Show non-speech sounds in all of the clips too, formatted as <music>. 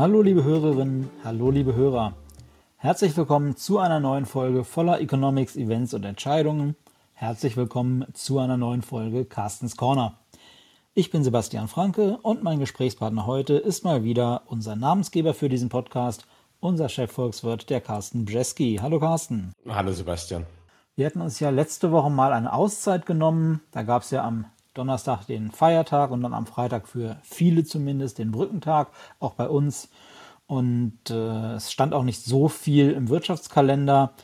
Hallo liebe Hörerinnen, hallo liebe Hörer. Herzlich willkommen zu einer neuen Folge voller Economics, Events und Entscheidungen. Herzlich willkommen zu einer neuen Folge Carstens Corner. Ich bin Sebastian Franke und mein Gesprächspartner heute ist mal wieder unser Namensgeber für diesen Podcast, unser Chefvolkswirt, der Carsten Bjeski. Hallo Carsten. Hallo Sebastian. Wir hatten uns ja letzte Woche mal eine Auszeit genommen. Da gab es ja am Donnerstag den Feiertag und dann am Freitag für viele zumindest den Brückentag, auch bei uns. Und äh, es stand auch nicht so viel im Wirtschaftskalender.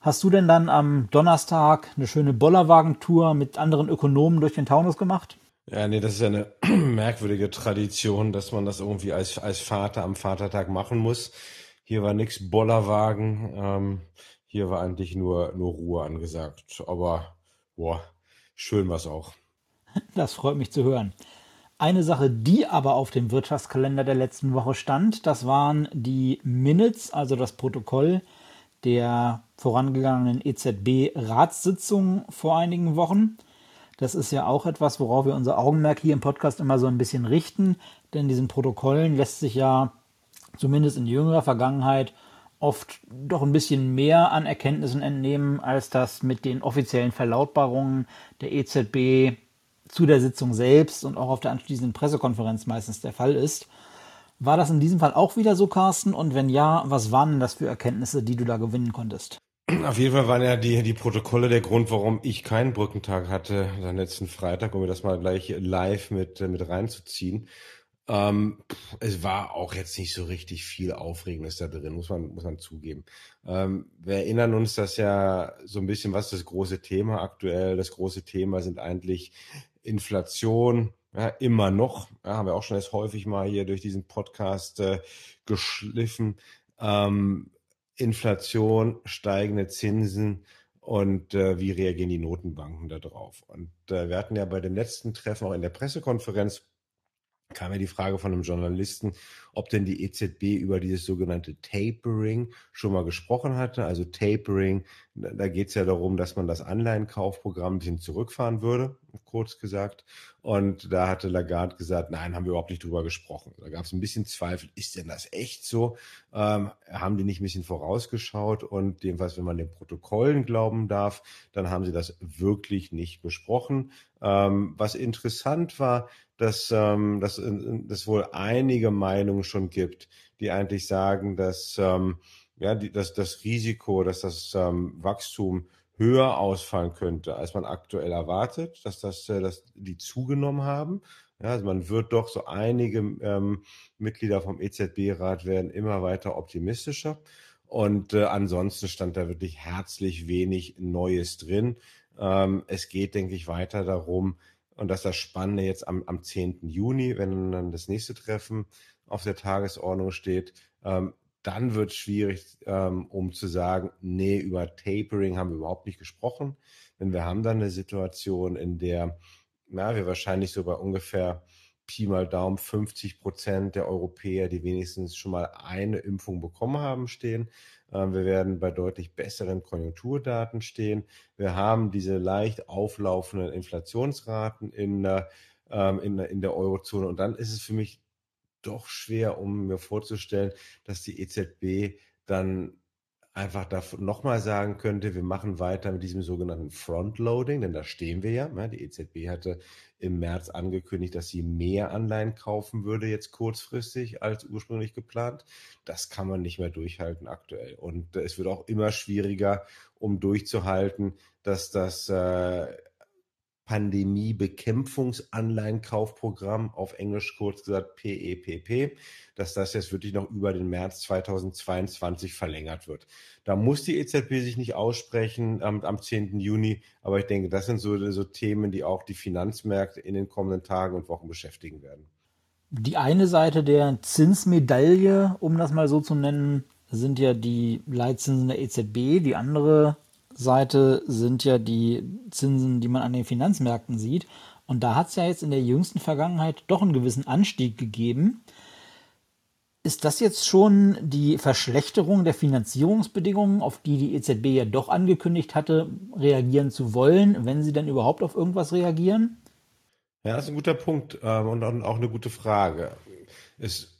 Hast du denn dann am Donnerstag eine schöne Bollerwagentour mit anderen Ökonomen durch den Taunus gemacht? Ja, nee, das ist ja eine <clears throat> merkwürdige Tradition, dass man das irgendwie als, als Vater am Vatertag machen muss. Hier war nichts Bollerwagen, ähm, hier war eigentlich nur, nur Ruhe angesagt. Aber boah, schön war's auch. Das freut mich zu hören. Eine Sache, die aber auf dem Wirtschaftskalender der letzten Woche stand, das waren die Minutes, also das Protokoll der vorangegangenen EZB-Ratssitzung vor einigen Wochen. Das ist ja auch etwas, worauf wir unser Augenmerk hier im Podcast immer so ein bisschen richten, denn diesen Protokollen lässt sich ja zumindest in jüngerer Vergangenheit oft doch ein bisschen mehr an Erkenntnissen entnehmen, als das mit den offiziellen Verlautbarungen der EZB zu der Sitzung selbst und auch auf der anschließenden Pressekonferenz meistens der Fall ist. War das in diesem Fall auch wieder so, Carsten? Und wenn ja, was waren denn das für Erkenntnisse, die du da gewinnen konntest? Auf jeden Fall waren ja die, die Protokolle der Grund, warum ich keinen Brückentag hatte, dann letzten Freitag, um mir das mal gleich live mit, mit reinzuziehen. Ähm, es war auch jetzt nicht so richtig viel Aufregendes da drin, muss man, muss man zugeben. Ähm, wir erinnern uns, dass ja so ein bisschen, was das große Thema aktuell, das große Thema sind eigentlich Inflation, ja, immer noch, ja, haben wir auch schon jetzt häufig mal hier durch diesen Podcast äh, geschliffen. Ähm, Inflation, steigende Zinsen und äh, wie reagieren die Notenbanken darauf? Und äh, wir hatten ja bei dem letzten Treffen auch in der Pressekonferenz kam ja die Frage von einem Journalisten, ob denn die EZB über dieses sogenannte Tapering schon mal gesprochen hatte. Also Tapering, da geht es ja darum, dass man das Anleihenkaufprogramm ein bisschen zurückfahren würde, kurz gesagt. Und da hatte Lagarde gesagt, nein, haben wir überhaupt nicht drüber gesprochen. Da gab es ein bisschen Zweifel, ist denn das echt so? Ähm, haben die nicht ein bisschen vorausgeschaut? Und jedenfalls, wenn man den Protokollen glauben darf, dann haben sie das wirklich nicht besprochen. Ähm, was interessant war, dass ähm, dass es wohl einige Meinungen schon gibt, die eigentlich sagen, dass ähm, ja, die, dass das Risiko, dass das ähm, Wachstum höher ausfallen könnte, als man aktuell erwartet, dass das, äh, dass die zugenommen haben. Ja, also man wird doch so einige ähm, Mitglieder vom EZB-Rat werden immer weiter optimistischer. Und äh, ansonsten stand da wirklich herzlich wenig Neues drin. Ähm, es geht, denke ich, weiter darum, und das ist das Spannende jetzt am, am 10. Juni, wenn dann das nächste Treffen auf der Tagesordnung steht, ähm, dann wird es schwierig, ähm, um zu sagen, nee, über Tapering haben wir überhaupt nicht gesprochen. Denn wir haben dann eine Situation, in der na, wir wahrscheinlich so bei ungefähr Pi mal Daumen 50 Prozent der Europäer, die wenigstens schon mal eine Impfung bekommen haben, stehen. Ähm, wir werden bei deutlich besseren Konjunkturdaten stehen. Wir haben diese leicht auflaufenden Inflationsraten in der, ähm, in, in der Eurozone. Und dann ist es für mich doch schwer, um mir vorzustellen, dass die EZB dann einfach nochmal sagen könnte, wir machen weiter mit diesem sogenannten Frontloading, denn da stehen wir ja. Ne? Die EZB hatte im März angekündigt, dass sie mehr Anleihen kaufen würde, jetzt kurzfristig als ursprünglich geplant. Das kann man nicht mehr durchhalten aktuell. Und es wird auch immer schwieriger, um durchzuhalten, dass das äh, Pandemie-Bekämpfungsanleihenkaufprogramm, auf Englisch kurz gesagt PEPP, e dass das jetzt wirklich noch über den März 2022 verlängert wird. Da muss die EZB sich nicht aussprechen am, am 10. Juni, aber ich denke, das sind so, so Themen, die auch die Finanzmärkte in den kommenden Tagen und Wochen beschäftigen werden. Die eine Seite der Zinsmedaille, um das mal so zu nennen, sind ja die Leitzinsen der EZB, die andere Seite sind ja die Zinsen, die man an den Finanzmärkten sieht. Und da hat es ja jetzt in der jüngsten Vergangenheit doch einen gewissen Anstieg gegeben. Ist das jetzt schon die Verschlechterung der Finanzierungsbedingungen, auf die die EZB ja doch angekündigt hatte, reagieren zu wollen, wenn sie denn überhaupt auf irgendwas reagieren? Ja, das ist ein guter Punkt ähm, und auch eine gute Frage. Es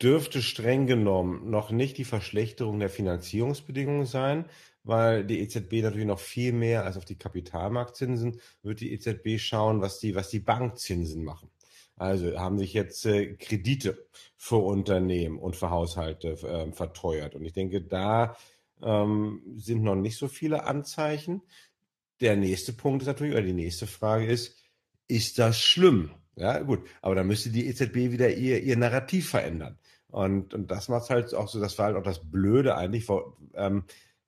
dürfte streng genommen noch nicht die Verschlechterung der Finanzierungsbedingungen sein, weil die EZB natürlich noch viel mehr als auf die Kapitalmarktzinsen wird die EZB schauen, was die, was die Bankzinsen machen. Also haben sich jetzt äh, Kredite für Unternehmen und für Haushalte äh, verteuert. Und ich denke, da ähm, sind noch nicht so viele Anzeichen. Der nächste Punkt ist natürlich, oder die nächste Frage ist, ist das schlimm? Ja, gut, aber dann müsste die EZB wieder ihr, ihr Narrativ verändern. Und, und das macht halt auch so, das war halt auch das Blöde eigentlich. Vor, ähm,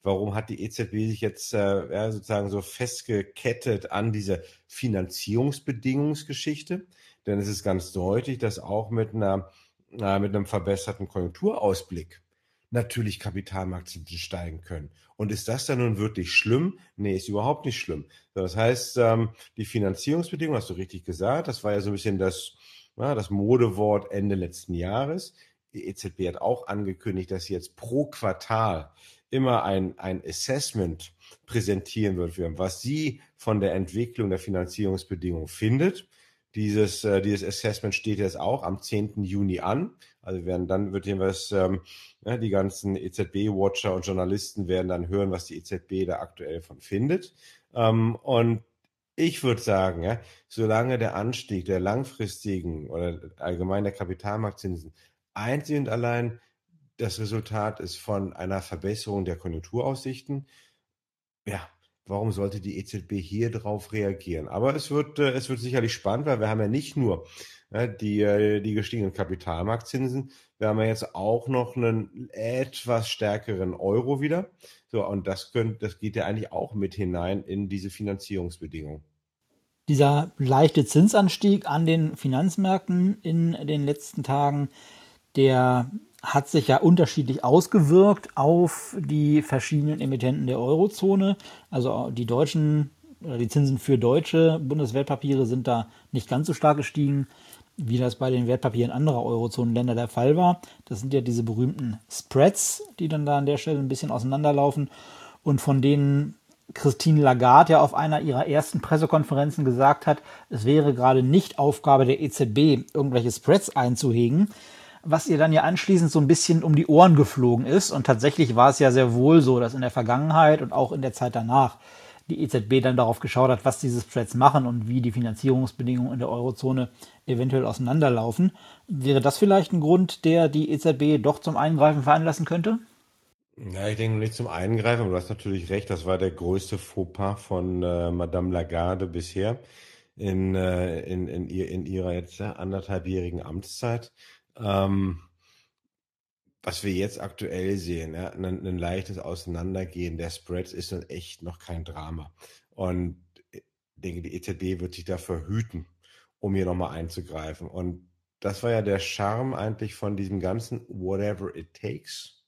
warum hat die EZB sich jetzt äh, ja, sozusagen so festgekettet an diese Finanzierungsbedingungsgeschichte? Denn es ist ganz deutlich, dass auch mit einer äh, mit einem verbesserten Konjunkturausblick natürlich Kapitalmarktzinsen steigen können. Und ist das dann nun wirklich schlimm? Nee, ist überhaupt nicht schlimm. Das heißt, ähm, die Finanzierungsbedingungen, hast du richtig gesagt, das war ja so ein bisschen das, ja, das Modewort Ende letzten Jahres. Die EZB hat auch angekündigt, dass sie jetzt pro Quartal immer ein, ein Assessment präsentieren wird, was sie von der Entwicklung der Finanzierungsbedingungen findet. Dieses, äh, dieses Assessment steht jetzt auch am 10. Juni an. Also werden dann wird jedenfalls ähm, ja, die ganzen EZB-Watcher und Journalisten werden dann hören, was die EZB da aktuell von findet. Ähm, und ich würde sagen, ja, solange der Anstieg der langfristigen oder allgemein der Kapitalmarktzinsen einzig und allein das Resultat ist von einer Verbesserung der Konjunkturaussichten, ja, warum sollte die EZB hier drauf reagieren? Aber es wird, äh, es wird sicherlich spannend, weil wir haben ja nicht nur äh, die, äh, die gestiegenen Kapitalmarktzinsen, wir haben ja jetzt auch noch einen etwas stärkeren Euro wieder. So, und das, könnt, das geht ja eigentlich auch mit hinein in diese Finanzierungsbedingungen. Dieser leichte Zinsanstieg an den Finanzmärkten in den letzten Tagen, der hat sich ja unterschiedlich ausgewirkt auf die verschiedenen Emittenten der Eurozone. Also die deutschen die Zinsen für deutsche Bundeswertpapiere sind da nicht ganz so stark gestiegen, wie das bei den Wertpapieren anderer Eurozonenländer der Fall war. Das sind ja diese berühmten Spreads, die dann da an der Stelle ein bisschen auseinanderlaufen und von denen Christine Lagarde ja auf einer ihrer ersten Pressekonferenzen gesagt hat, es wäre gerade nicht Aufgabe der EZB, irgendwelche Spreads einzuhegen, was ihr dann ja anschließend so ein bisschen um die Ohren geflogen ist. Und tatsächlich war es ja sehr wohl so, dass in der Vergangenheit und auch in der Zeit danach die EZB dann darauf geschaut hat, was diese Spreads machen und wie die Finanzierungsbedingungen in der Eurozone eventuell auseinanderlaufen. Wäre das vielleicht ein Grund, der die EZB doch zum Eingreifen veranlassen könnte? Ja, ich denke nicht zum Eingreifen, aber du hast natürlich recht, das war der größte Fauxpas von äh, Madame Lagarde bisher in, äh, in, in, in ihrer jetzt ja, anderthalbjährigen Amtszeit. Ähm, was wir jetzt aktuell sehen, ja, ein, ein, leichtes Auseinandergehen der Spreads ist nun echt noch kein Drama. Und ich denke, die EZB wird sich dafür hüten, um hier nochmal einzugreifen. Und das war ja der Charme eigentlich von diesem ganzen Whatever it takes.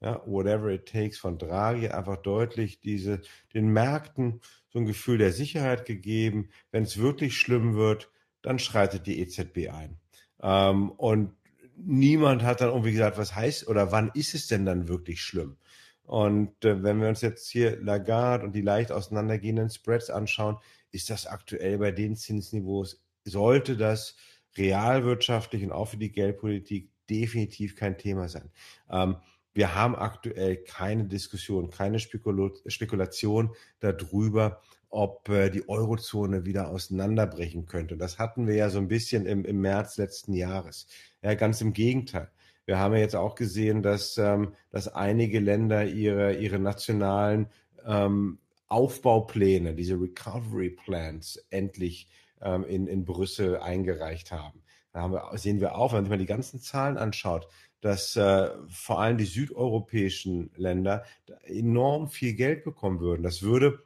Ja, whatever it takes von Draghi einfach deutlich diese, den Märkten so ein Gefühl der Sicherheit gegeben. Wenn es wirklich schlimm wird, dann schreitet die EZB ein. Ähm, und niemand hat dann irgendwie gesagt, was heißt oder wann ist es denn dann wirklich schlimm? Und äh, wenn wir uns jetzt hier Lagarde und die leicht auseinandergehenden Spreads anschauen, ist das aktuell bei den Zinsniveaus, sollte das realwirtschaftlich und auch für die Geldpolitik definitiv kein Thema sein. Ähm, wir haben aktuell keine Diskussion, keine Spekula Spekulation darüber, ob äh, die Eurozone wieder auseinanderbrechen könnte. Das hatten wir ja so ein bisschen im, im März letzten Jahres. Ja, ganz im Gegenteil. Wir haben ja jetzt auch gesehen, dass, ähm, dass einige Länder ihre, ihre nationalen ähm, Aufbaupläne, diese Recovery Plans, endlich ähm, in, in Brüssel eingereicht haben. Da haben wir, sehen wir auch, wenn man sich mal die ganzen Zahlen anschaut, dass äh, vor allem die südeuropäischen Länder enorm viel Geld bekommen würden. Das würde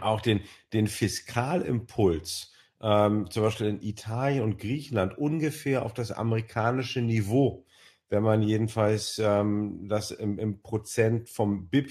auch den, den Fiskalimpuls, ähm, zum Beispiel in Italien und Griechenland, ungefähr auf das amerikanische Niveau, wenn man jedenfalls ähm, das im, im Prozent vom BIP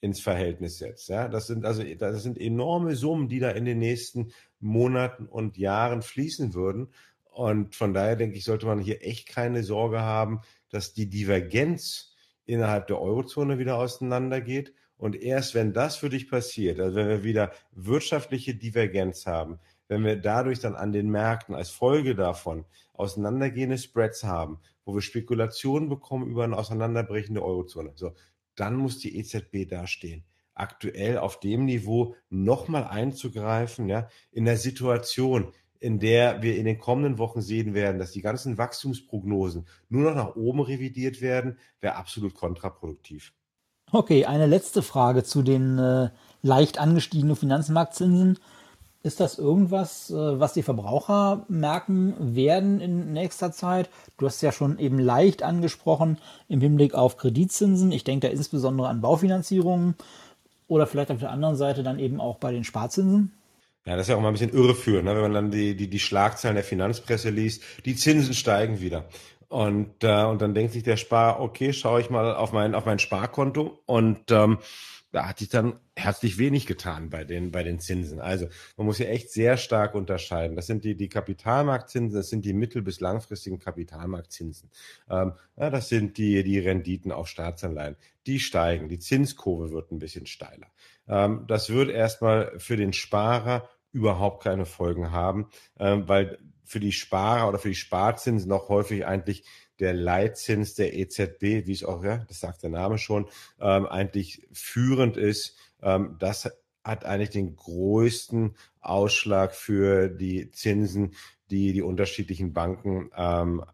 ins Verhältnis setzt. Ja, das sind also das sind enorme Summen, die da in den nächsten Monaten und Jahren fließen würden. Und von daher denke ich, sollte man hier echt keine Sorge haben, dass die Divergenz innerhalb der Eurozone wieder auseinandergeht und erst wenn das für dich passiert, also wenn wir wieder wirtschaftliche Divergenz haben, wenn wir dadurch dann an den Märkten als Folge davon auseinandergehende Spreads haben, wo wir Spekulationen bekommen über eine auseinanderbrechende Eurozone, so, dann muss die EZB dastehen aktuell auf dem Niveau nochmal einzugreifen, ja, in der Situation, in der wir in den kommenden Wochen sehen werden, dass die ganzen Wachstumsprognosen nur noch nach oben revidiert werden, wäre absolut kontraproduktiv. Okay, eine letzte Frage zu den äh, leicht angestiegenen Finanzmarktzinsen. Ist das irgendwas, äh, was die Verbraucher merken werden in nächster Zeit? Du hast ja schon eben leicht angesprochen im Hinblick auf Kreditzinsen. Ich denke da insbesondere an Baufinanzierungen oder vielleicht auf der anderen Seite dann eben auch bei den Sparzinsen. Ja, das ist ja auch mal ein bisschen irreführend, ne? wenn man dann die, die, die Schlagzeilen der Finanzpresse liest. Die Zinsen steigen wieder. Und, äh, und dann denkt sich der Spar, okay, schaue ich mal auf mein, auf mein Sparkonto und ähm, da hat sich dann herzlich wenig getan bei den, bei den Zinsen. Also man muss hier echt sehr stark unterscheiden. Das sind die, die Kapitalmarktzinsen, das sind die mittel- bis langfristigen Kapitalmarktzinsen. Ähm, ja, das sind die, die Renditen auf Staatsanleihen. Die steigen, die Zinskurve wird ein bisschen steiler. Ähm, das wird erstmal für den Sparer überhaupt keine Folgen haben, ähm, weil für die Sparer oder für die Sparzinsen noch häufig eigentlich der Leitzins der EZB, wie es auch, ja, das sagt der Name schon, ähm, eigentlich führend ist. Ähm, das hat eigentlich den größten Ausschlag für die Zinsen, die die unterschiedlichen Banken ähm,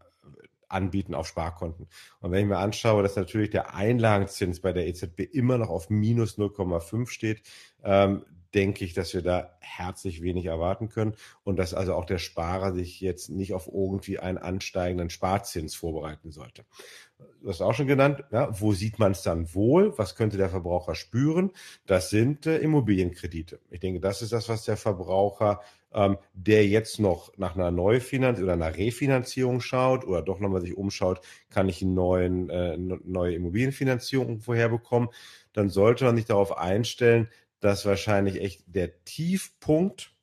anbieten auf Sparkonten. Und wenn ich mir anschaue, dass natürlich der Einlagenzins bei der EZB immer noch auf minus 0,5 steht, ähm, denke ich, dass wir da herzlich wenig erwarten können und dass also auch der Sparer sich jetzt nicht auf irgendwie einen ansteigenden Sparzins vorbereiten sollte. Du hast auch schon genannt, ja, wo sieht man es dann wohl? Was könnte der Verbraucher spüren? Das sind äh, Immobilienkredite. Ich denke, das ist das, was der Verbraucher, ähm, der jetzt noch nach einer Neufinanzierung oder einer Refinanzierung schaut oder doch nochmal sich umschaut, kann ich eine neuen, äh, neue Immobilienfinanzierung vorherbekommen, dann sollte man sich darauf einstellen, dass wahrscheinlich echt der Tiefpunkt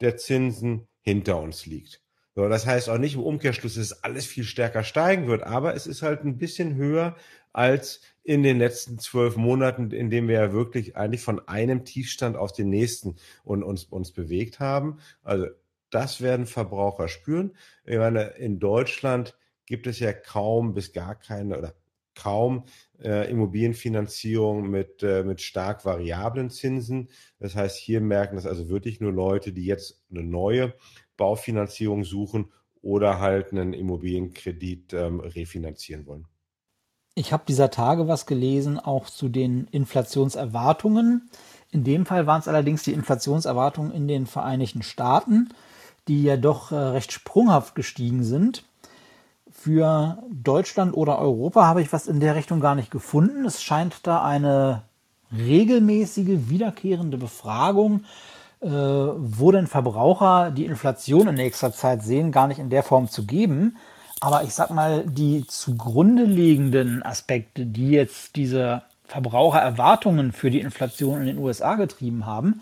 der Zinsen hinter uns liegt. So, das heißt auch nicht im Umkehrschluss, dass es alles viel stärker steigen wird, aber es ist halt ein bisschen höher als in den letzten zwölf Monaten, in denen wir ja wirklich eigentlich von einem Tiefstand auf den nächsten und uns, uns bewegt haben. Also das werden Verbraucher spüren. Ich meine, in Deutschland gibt es ja kaum bis gar keine oder kaum äh, Immobilienfinanzierung mit, äh, mit stark variablen Zinsen. Das heißt, hier merken das also wirklich nur Leute, die jetzt eine neue Baufinanzierung suchen oder halt einen Immobilienkredit ähm, refinanzieren wollen. Ich habe dieser Tage was gelesen, auch zu den Inflationserwartungen. In dem Fall waren es allerdings die Inflationserwartungen in den Vereinigten Staaten, die ja doch äh, recht sprunghaft gestiegen sind. Für Deutschland oder Europa habe ich was in der Richtung gar nicht gefunden. Es scheint da eine regelmäßige, wiederkehrende Befragung, äh, wo denn Verbraucher die Inflation in nächster Zeit sehen, gar nicht in der Form zu geben. Aber ich sag mal, die zugrunde liegenden Aspekte, die jetzt diese Verbrauchererwartungen für die Inflation in den USA getrieben haben,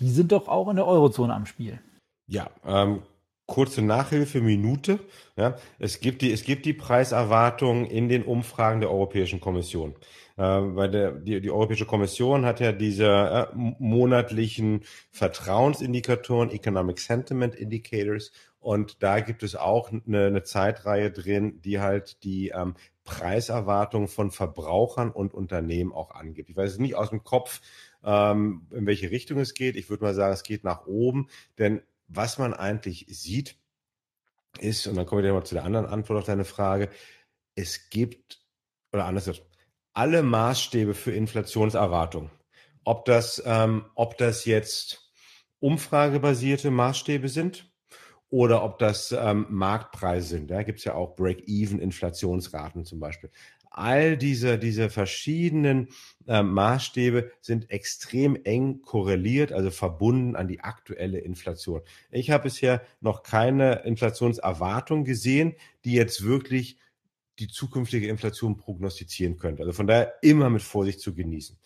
die sind doch auch in der Eurozone am Spiel. Ja, ähm, kurze Nachhilfe, Minute. Ja, es, gibt die, es gibt die Preiserwartungen in den Umfragen der Europäischen Kommission. Äh, weil der, die, die Europäische Kommission hat ja diese äh, monatlichen Vertrauensindikatoren, Economic Sentiment Indicators, und da gibt es auch eine, eine Zeitreihe drin, die halt die ähm, Preiserwartung von Verbrauchern und Unternehmen auch angibt. Ich weiß es nicht aus dem Kopf, ähm, in welche Richtung es geht. Ich würde mal sagen, es geht nach oben, denn was man eigentlich sieht, ist, und dann kommen wir mal zu der anderen Antwort auf deine Frage, es gibt, oder anders, alle Maßstäbe für Inflationserwartung, ob das, ähm, ob das jetzt umfragebasierte Maßstäbe sind oder ob das ähm, Marktpreise sind. Da gibt es ja auch Break-Even-Inflationsraten zum Beispiel all diese, diese verschiedenen äh, Maßstäbe sind extrem eng korreliert, also verbunden an die aktuelle Inflation. Ich habe bisher noch keine Inflationserwartung gesehen, die jetzt wirklich die zukünftige Inflation prognostizieren könnte. Also von daher immer mit Vorsicht zu genießen.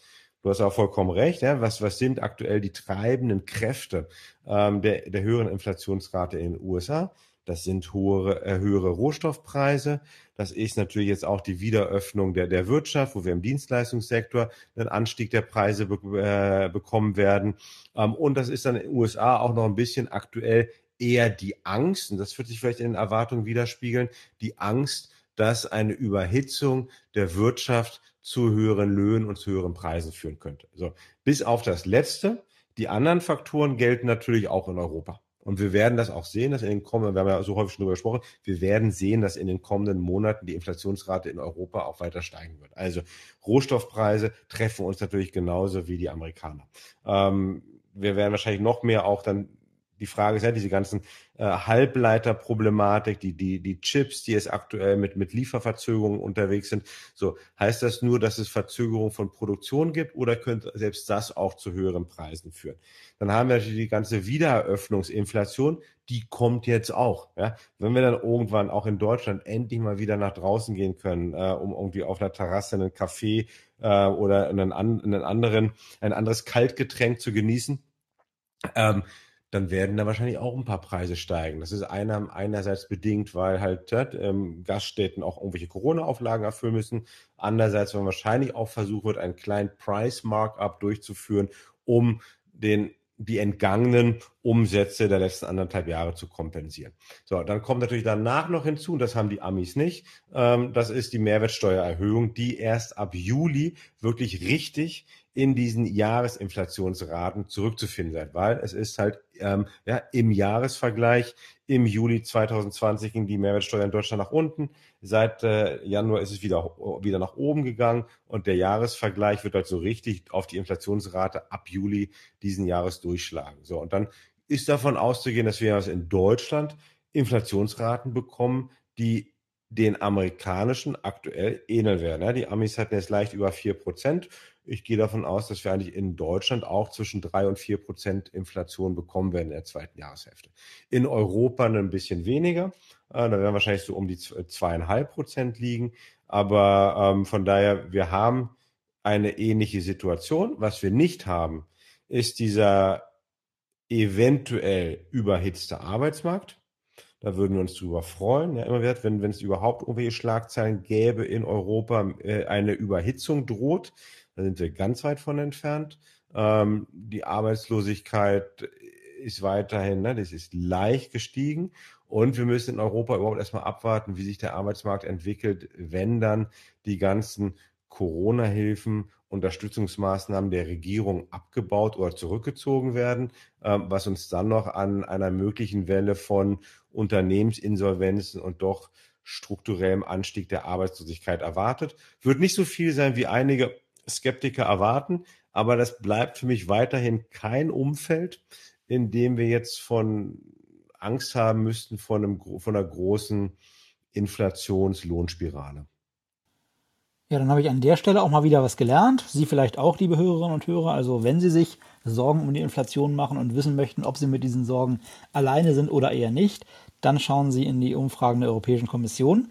Du hast auch vollkommen recht. Ja? Was, was sind aktuell die treibenden Kräfte ähm, der, der höheren Inflationsrate in den USA? Das sind hohe, äh, höhere Rohstoffpreise. Das ist natürlich jetzt auch die Wiederöffnung der, der Wirtschaft, wo wir im Dienstleistungssektor einen Anstieg der Preise be äh, bekommen werden. Ähm, und das ist dann in den USA auch noch ein bisschen aktuell eher die Angst, und das wird sich vielleicht in den Erwartungen widerspiegeln, die Angst, dass eine Überhitzung der Wirtschaft zu höheren Löhnen und zu höheren Preisen führen könnte. So, bis auf das Letzte. Die anderen Faktoren gelten natürlich auch in Europa. Und wir werden das auch sehen, dass in den kommenden, wir haben ja so häufig schon darüber gesprochen, wir werden sehen, dass in den kommenden Monaten die Inflationsrate in Europa auch weiter steigen wird. Also Rohstoffpreise treffen uns natürlich genauso wie die Amerikaner. Ähm, wir werden wahrscheinlich noch mehr auch dann die Frage ist ja, diese ganzen äh, Halbleiterproblematik, die, die, die Chips, die es aktuell mit, mit Lieferverzögerungen unterwegs sind. So, heißt das nur, dass es Verzögerungen von Produktion gibt oder könnte selbst das auch zu höheren Preisen führen? Dann haben wir natürlich die ganze Wiedereröffnungsinflation, die kommt jetzt auch. Ja? Wenn wir dann irgendwann auch in Deutschland endlich mal wieder nach draußen gehen können, äh, um irgendwie auf einer Terrasse einen Kaffee äh, oder einen, einen anderen, ein anderes Kaltgetränk zu genießen, ähm, dann werden da wahrscheinlich auch ein paar Preise steigen. Das ist einer, einerseits bedingt, weil halt ähm, Gaststätten auch irgendwelche Corona-Auflagen erfüllen müssen. Andererseits, weil wahrscheinlich auch versucht wird, einen kleinen Price-Markup durchzuführen, um den die entgangenen Umsätze der letzten anderthalb Jahre zu kompensieren. So, dann kommt natürlich danach noch hinzu, und das haben die Amis nicht, ähm, das ist die Mehrwertsteuererhöhung, die erst ab Juli wirklich richtig in diesen Jahresinflationsraten zurückzufinden seid, weil es ist halt ähm, ja, im Jahresvergleich im Juli 2020 ging die Mehrwertsteuer in Deutschland nach unten. Seit äh, Januar ist es wieder, wieder nach oben gegangen und der Jahresvergleich wird halt so richtig auf die Inflationsrate ab Juli diesen Jahres durchschlagen. So, und dann ist davon auszugehen, dass wir in Deutschland Inflationsraten bekommen, die den amerikanischen aktuell ähneln werden. Die Amis hatten jetzt leicht über vier Prozent ich gehe davon aus, dass wir eigentlich in Deutschland auch zwischen drei und vier Prozent Inflation bekommen werden in der zweiten Jahreshälfte. In Europa ein bisschen weniger. Äh, da werden wahrscheinlich so um die zweieinhalb Prozent liegen. Aber ähm, von daher, wir haben eine ähnliche Situation. Was wir nicht haben, ist dieser eventuell überhitzte Arbeitsmarkt. Da würden wir uns drüber freuen. Ja, immer wieder, wenn, wenn es überhaupt irgendwelche Schlagzeilen gäbe in Europa, äh, eine Überhitzung droht. Da sind wir ganz weit von entfernt. Ähm, die Arbeitslosigkeit ist weiterhin, ne, das ist leicht gestiegen. Und wir müssen in Europa überhaupt erstmal abwarten, wie sich der Arbeitsmarkt entwickelt, wenn dann die ganzen Corona-Hilfen, Unterstützungsmaßnahmen der Regierung abgebaut oder zurückgezogen werden, ähm, was uns dann noch an einer möglichen Welle von Unternehmensinsolvenzen und doch strukturellem Anstieg der Arbeitslosigkeit erwartet. Wird nicht so viel sein, wie einige Skeptiker erwarten. Aber das bleibt für mich weiterhin kein Umfeld, in dem wir jetzt von Angst haben müssten von, einem, von einer großen Inflationslohnspirale. Ja, dann habe ich an der Stelle auch mal wieder was gelernt. Sie vielleicht auch, liebe Hörerinnen und Hörer. Also wenn Sie sich Sorgen um die Inflation machen und wissen möchten, ob Sie mit diesen Sorgen alleine sind oder eher nicht, dann schauen Sie in die Umfragen der Europäischen Kommission.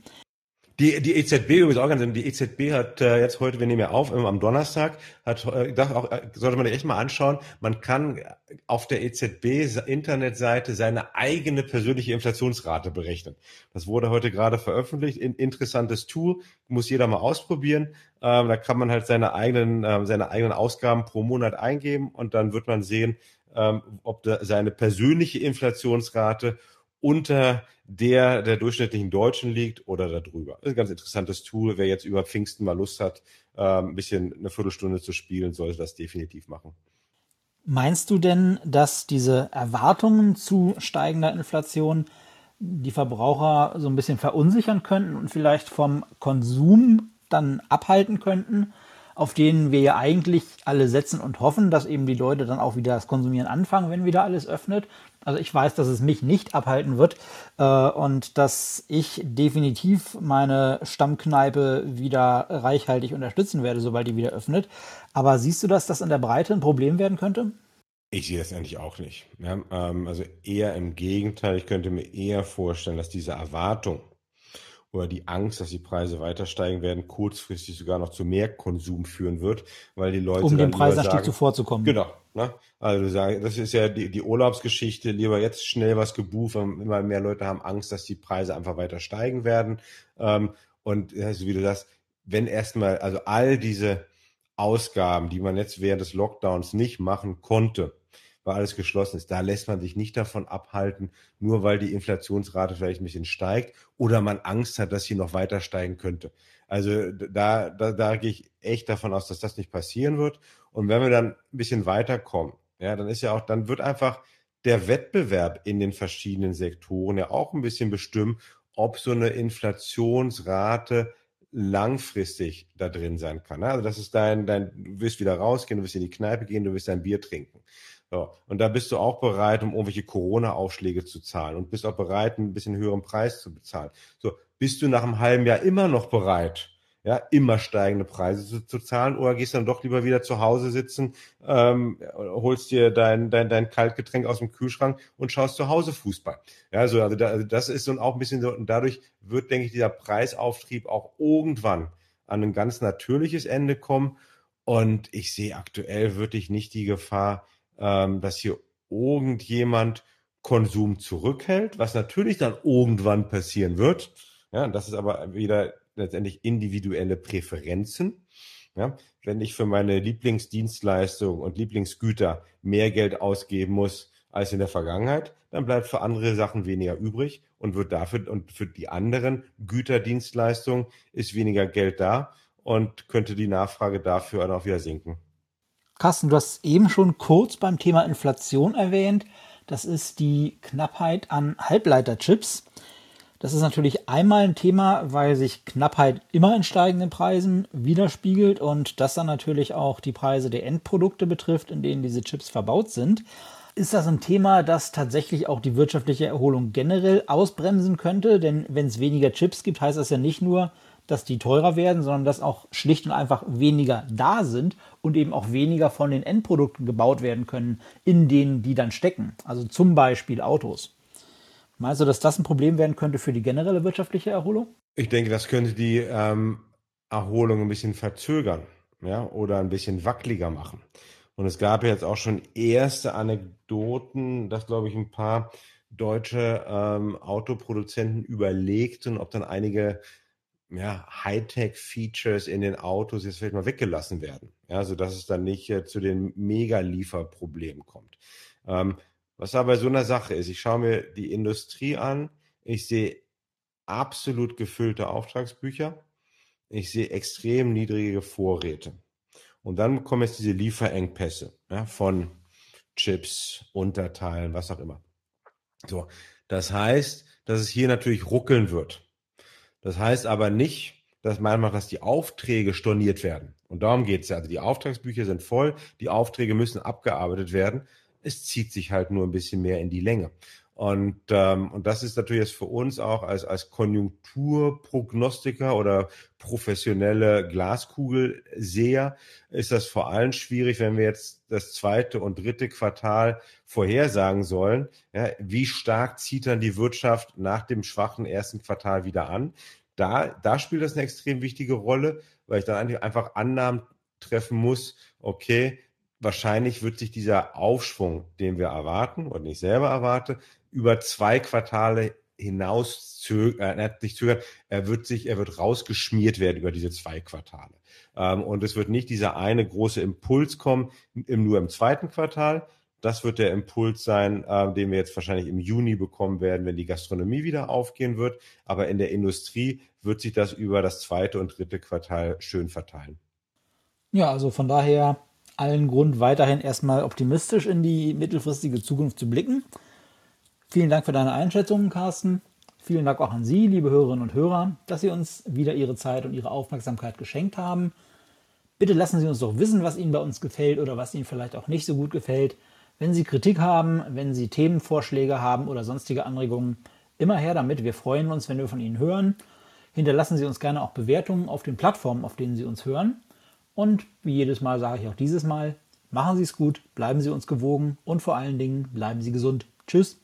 Die, die EZB übrigens auch ganz, die EZB hat äh, jetzt heute, wir nehmen ja auf, am Donnerstag, hat äh, dachte auch, äh, sollte man echt mal anschauen, man kann auf der EZB Internetseite seine eigene persönliche Inflationsrate berechnen. Das wurde heute gerade veröffentlicht. In, interessantes Tool, muss jeder mal ausprobieren. Ähm, da kann man halt seine eigenen, äh, seine eigenen Ausgaben pro Monat eingeben und dann wird man sehen, ähm, ob da seine persönliche Inflationsrate unter der der durchschnittlichen Deutschen liegt oder darüber. Das ist ein ganz interessantes Tool. Wer jetzt über Pfingsten mal Lust hat, ähm, ein bisschen eine Viertelstunde zu spielen, sollte das definitiv machen. Meinst du denn, dass diese Erwartungen zu steigender Inflation die Verbraucher so ein bisschen verunsichern könnten und vielleicht vom Konsum dann abhalten könnten, auf denen wir ja eigentlich alle setzen und hoffen, dass eben die Leute dann auch wieder das Konsumieren anfangen, wenn wieder alles öffnet also ich weiß, dass es mich nicht abhalten wird äh, und dass ich definitiv meine Stammkneipe wieder reichhaltig unterstützen werde, sobald die wieder öffnet. Aber siehst du, dass das in der Breite ein Problem werden könnte? Ich sehe das eigentlich auch nicht. Ja, ähm, also eher im Gegenteil, ich könnte mir eher vorstellen, dass diese Erwartung oder die Angst, dass die Preise weiter steigen werden, kurzfristig sogar noch zu mehr Konsum führen wird, weil die Leute um dem Preisanstieg zuvorzukommen. Genau. Ne? Also du sagst, das ist ja die, die Urlaubsgeschichte, lieber jetzt schnell was gebucht, weil immer mehr Leute haben Angst, dass die Preise einfach weiter steigen werden. Ähm, und also wie du sagst, wenn erstmal, also all diese Ausgaben, die man jetzt während des Lockdowns nicht machen konnte, weil alles geschlossen ist. Da lässt man sich nicht davon abhalten, nur weil die Inflationsrate vielleicht ein bisschen steigt oder man Angst hat, dass sie noch weiter steigen könnte. Also da, da, da gehe ich echt davon aus, dass das nicht passieren wird. Und wenn wir dann ein bisschen weiterkommen, ja, dann ist ja auch, dann wird einfach der Wettbewerb in den verschiedenen Sektoren ja auch ein bisschen bestimmen, ob so eine Inflationsrate langfristig da drin sein kann. Also das ist dein, dein, du wirst wieder rausgehen, du wirst in die Kneipe gehen, du wirst dein Bier trinken. So. Und da bist du auch bereit, um irgendwelche Corona-Aufschläge zu zahlen und bist auch bereit, ein bisschen höheren Preis zu bezahlen. So, bist du nach einem halben Jahr immer noch bereit, ja, immer steigende Preise zu, zu zahlen oder gehst dann doch lieber wieder zu Hause sitzen, ähm, holst dir dein, dein, dein Kaltgetränk aus dem Kühlschrank und schaust zu Hause Fußball. Ja, so, also, da, also das ist so auch ein bisschen so, und dadurch wird, denke ich, dieser Preisauftrieb auch irgendwann an ein ganz natürliches Ende kommen. Und ich sehe aktuell wirklich nicht die Gefahr, ähm, dass hier irgendjemand Konsum zurückhält, was natürlich dann irgendwann passieren wird. Ja, das ist aber wieder letztendlich individuelle Präferenzen. Ja, wenn ich für meine Lieblingsdienstleistung und Lieblingsgüter mehr Geld ausgeben muss als in der Vergangenheit, dann bleibt für andere Sachen weniger übrig und wird dafür und für die anderen Güterdienstleistungen ist weniger Geld da und könnte die Nachfrage dafür dann auch wieder sinken. Carsten, du hast eben schon kurz beim Thema Inflation erwähnt. Das ist die Knappheit an Halbleiterchips. Das ist natürlich einmal ein Thema, weil sich Knappheit immer in steigenden Preisen widerspiegelt und das dann natürlich auch die Preise der Endprodukte betrifft, in denen diese Chips verbaut sind. Ist das ein Thema, das tatsächlich auch die wirtschaftliche Erholung generell ausbremsen könnte? Denn wenn es weniger Chips gibt, heißt das ja nicht nur, dass die teurer werden, sondern dass auch schlicht und einfach weniger da sind und eben auch weniger von den Endprodukten gebaut werden können, in denen die dann stecken. Also zum Beispiel Autos. Meinst du, dass das ein Problem werden könnte für die generelle wirtschaftliche Erholung? Ich denke, das könnte die ähm, Erholung ein bisschen verzögern ja, oder ein bisschen wackeliger machen. Und es gab jetzt auch schon erste Anekdoten, dass, glaube ich, ein paar deutsche ähm, Autoproduzenten überlegten, ob dann einige ja, Hightech-Features in den Autos jetzt vielleicht mal weggelassen werden. Ja, sodass es dann nicht äh, zu den Mega-Lieferproblemen kommt. Ähm, was aber so einer Sache ist, ich schaue mir die Industrie an, ich sehe absolut gefüllte Auftragsbücher, ich sehe extrem niedrige Vorräte. Und dann kommen jetzt diese Lieferengpässe ja, von Chips, Unterteilen, was auch immer. So, das heißt, dass es hier natürlich ruckeln wird. Das heißt aber nicht, dass manchmal, dass die Aufträge storniert werden. Und darum geht es ja. Also die Auftragsbücher sind voll, die Aufträge müssen abgearbeitet werden. Es zieht sich halt nur ein bisschen mehr in die Länge. Und, ähm, und das ist natürlich jetzt für uns auch als, als Konjunkturprognostiker oder professionelle Glaskugelseher ist das vor allem schwierig, wenn wir jetzt das zweite und dritte Quartal vorhersagen sollen. Ja, wie stark zieht dann die Wirtschaft nach dem schwachen ersten Quartal wieder an? Da, da spielt das eine extrem wichtige Rolle, weil ich dann einfach Annahmen treffen muss, okay, wahrscheinlich wird sich dieser Aufschwung, den wir erwarten und ich selber erwarte, über zwei Quartale hinaus zögern, äh, nicht zögern, er wird sich, er wird rausgeschmiert werden über diese zwei Quartale. Ähm, und es wird nicht dieser eine große Impuls kommen, im, nur im zweiten Quartal. Das wird der Impuls sein, äh, den wir jetzt wahrscheinlich im Juni bekommen werden, wenn die Gastronomie wieder aufgehen wird. Aber in der Industrie wird sich das über das zweite und dritte Quartal schön verteilen. Ja, also von daher allen Grund, weiterhin erstmal optimistisch in die mittelfristige Zukunft zu blicken. Vielen Dank für deine Einschätzungen, Carsten. Vielen Dank auch an Sie, liebe Hörerinnen und Hörer, dass Sie uns wieder Ihre Zeit und Ihre Aufmerksamkeit geschenkt haben. Bitte lassen Sie uns doch wissen, was Ihnen bei uns gefällt oder was Ihnen vielleicht auch nicht so gut gefällt. Wenn Sie Kritik haben, wenn Sie Themenvorschläge haben oder sonstige Anregungen, immer her damit. Wir freuen uns, wenn wir von Ihnen hören. Hinterlassen Sie uns gerne auch Bewertungen auf den Plattformen, auf denen Sie uns hören. Und wie jedes Mal sage ich auch dieses Mal, machen Sie es gut, bleiben Sie uns gewogen und vor allen Dingen bleiben Sie gesund. Tschüss.